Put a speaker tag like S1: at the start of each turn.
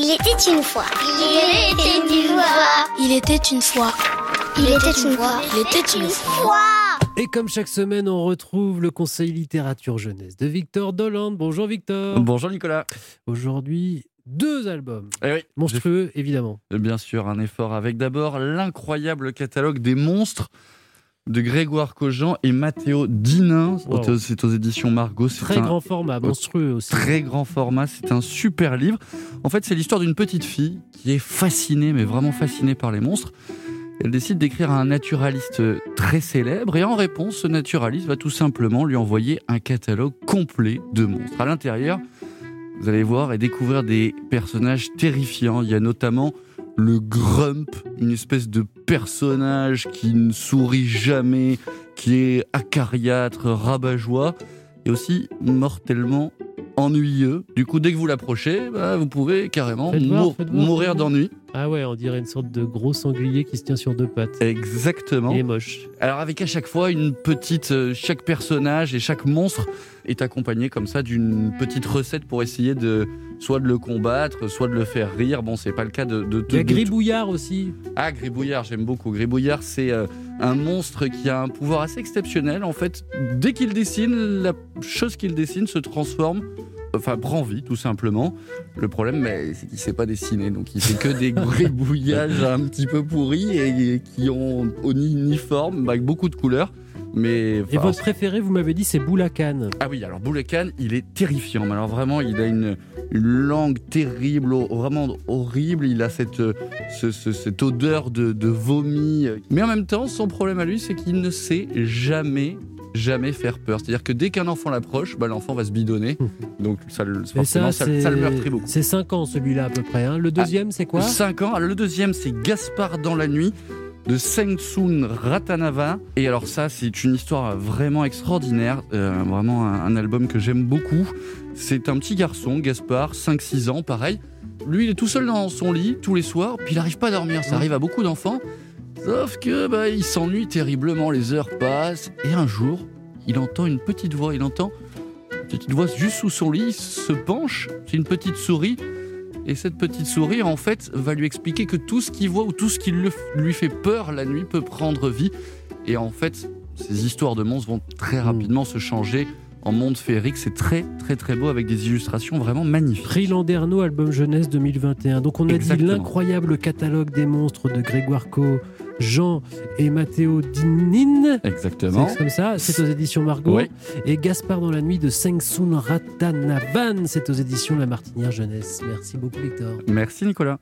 S1: Il était une fois. Il était une fois.
S2: Il était une fois.
S1: Il était une fois.
S2: Il était une fois.
S3: Et comme chaque semaine, on retrouve le Conseil littérature jeunesse de Victor Dolande. Bonjour Victor.
S4: Bonjour Nicolas.
S3: Aujourd'hui, deux albums.
S4: Eh oui,
S3: Monstrueux, évidemment.
S4: bien sûr, un effort avec d'abord l'incroyable catalogue des monstres de Grégoire Cogent et Matteo Dinin.
S3: Wow.
S4: C'est aux éditions Margot.
S3: Très
S4: un
S3: grand format, monstrueux aussi.
S4: très grand format. C'est un super livre. En fait, c'est l'histoire d'une petite fille qui est fascinée, mais vraiment fascinée par les monstres. Elle décide d'écrire à un naturaliste très célèbre et en réponse, ce naturaliste va tout simplement lui envoyer un catalogue complet de monstres. À l'intérieur, vous allez voir et découvrir des personnages terrifiants. Il y a notamment le Grump, une espèce de personnage qui ne sourit jamais, qui est acariâtre, rabat-joie et aussi mortellement ennuyeux. Du coup, dès que vous l'approchez, bah, vous pouvez carrément
S3: voir, voir,
S4: mourir d'ennui.
S3: Ah ouais, on dirait une sorte de gros sanglier qui se tient sur deux pattes.
S4: Exactement.
S3: Est moche.
S4: Alors avec à chaque fois une petite, euh, chaque personnage et chaque monstre est accompagné comme ça d'une petite recette pour essayer de soit de le combattre, soit de le faire rire. Bon, c'est pas le cas de, de,
S3: Il y a
S4: de- de-
S3: Gribouillard aussi.
S4: Ah, Gribouillard, j'aime beaucoup. Gribouillard, c'est euh, un monstre qui a un pouvoir assez exceptionnel. En fait, dès qu'il dessine, la chose qu'il dessine se transforme, enfin prend vie, tout simplement. Le problème, c'est qu'il sait pas dessiner, donc il fait que des gribouillages un petit peu pourris et, qui ont au ni, ni forme, avec beaucoup de couleurs. Mais
S3: Et votre préféré, vous m'avez dit, c'est Boulacan.
S4: ah oui, alors Boulekan, il est terrifiant. Mais alors vraiment, il a une, une langue terrible, vraiment horrible. Il a cette, ce- ce- cette odeur de, de vomi. Mais en même temps, son problème à lui, c'est qu'il ne sait jamais, jamais faire peur. C'est-à-dire que dès qu'un enfant l'approche, bah, l'enfant va se bidonner. Donc ça, ça,
S3: c'est-
S4: ça le meurtrit beaucoup.
S3: C'est 5 ans celui-là à peu près. hein. Le deuxième, c'est quoi?
S4: 5 ans. Alors, le deuxième, c'est Gaspard dans la nuit de Sengtsun Ratanava. Et alors ça, c'est une histoire vraiment extraordinaire, euh, vraiment un, un album que j'aime beaucoup. C'est un petit garçon, Gaspard, 5-6 ans, pareil. Lui, il est tout seul dans son lit tous les soirs, puis il n'arrive pas à dormir. Ça arrive à beaucoup d'enfants. Sauf que bah, il s'ennuie terriblement, les heures passent. Et un jour, il entend une petite voix. Il entend une petite voix juste sous son lit, il se penche. C'est une petite souris. Et cette petite souris, en fait, va lui expliquer que tout ce qu'il voit ou tout ce qui lui fait peur la nuit peut prendre vie. Et en fait, ces histoires de monstres vont très rapidement se changer en monde féerique. C'est très, très, très beau avec des illustrations vraiment magnifiques.
S3: Prix Landerneau, album jeunesse 2021. Donc on a
S4: Exactement.
S3: dit l'incroyable catalogue des monstres de Grégoire Co, Jean et Matteo Dinin.
S4: Exactement.
S3: C'est comme ça, c'est aux éditions Margot.
S4: Oui.
S3: Et Gaspard dans la nuit de Sengsun Ratanavan, c'est aux éditions La Martinière Jeunesse. Merci beaucoup Victor.
S4: Merci Nicolas.